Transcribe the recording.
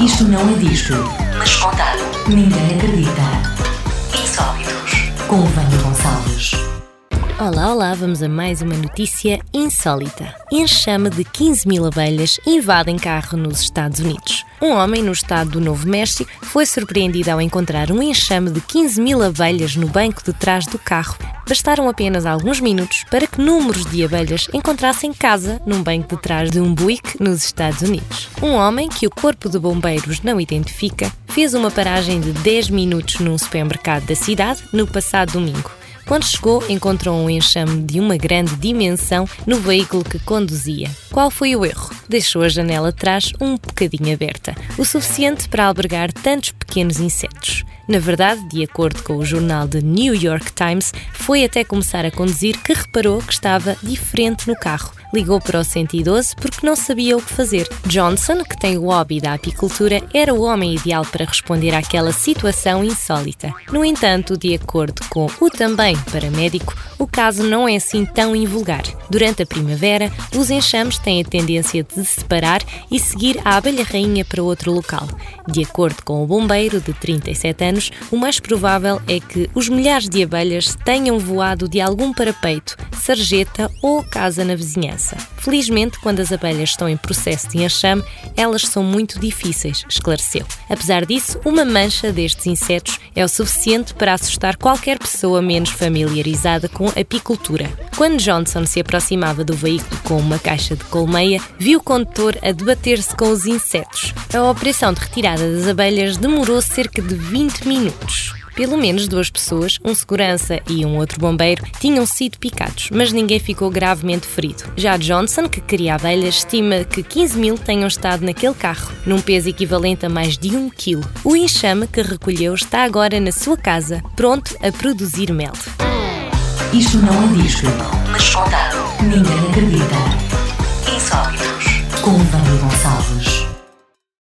Isto não é disto, mas contado. Ninguém acredita. Insólitos. Com Vânia Gonçalves. Olá, olá, vamos a mais uma notícia insólita. Enxame de 15 mil abelhas invadem carro nos Estados Unidos. Um homem no estado do Novo México foi surpreendido ao encontrar um enxame de 15 mil abelhas no banco de trás do carro. Bastaram apenas alguns minutos para que números de abelhas encontrassem casa num banco de trás de um Buick nos Estados Unidos. Um homem que o Corpo de Bombeiros não identifica fez uma paragem de 10 minutos num supermercado da cidade no passado domingo. Quando chegou, encontrou um enxame de uma grande dimensão no veículo que conduzia. Qual foi o erro? Deixou a janela atrás um bocadinho aberta, o suficiente para albergar tantos pequenos insetos. Na verdade, de acordo com o jornal The New York Times, foi até começar a conduzir que reparou que estava diferente no carro. Ligou para o 112 porque não sabia o que fazer. Johnson, que tem o hobby da apicultura, era o homem ideal para responder àquela situação insólita. No entanto, de acordo com o também paramédico, o caso não é assim tão invulgar. Durante a primavera, os enxames têm a tendência de se separar e seguir a abelha rainha para outro local. De acordo com o bombeiro de 37 anos, o mais provável é que os milhares de abelhas tenham voado de algum parapeito, sarjeta ou casa na vizinhança. Felizmente, quando as abelhas estão em processo de enxame, elas são muito difíceis, esclareceu. Apesar disso, uma mancha destes insetos é o suficiente para assustar qualquer pessoa menos familiarizada com apicultura. Quando Johnson se aproximava do veículo com uma caixa de colmeia, viu o condutor a debater-se com os insetos. A operação de retirada das abelhas demorou cerca de 20 minutos. Pelo menos duas pessoas, um segurança e um outro bombeiro, tinham sido picados, mas ninguém ficou gravemente ferido. Já Johnson, que queria abelhas, estima que 15 mil tenham estado naquele carro, num peso equivalente a mais de um quilo. O enxame que recolheu está agora na sua casa, pronto a produzir mel. Isto não é disto, mas contado. Ninguém acredita. Insólitos. Com Vânia Gonçalves.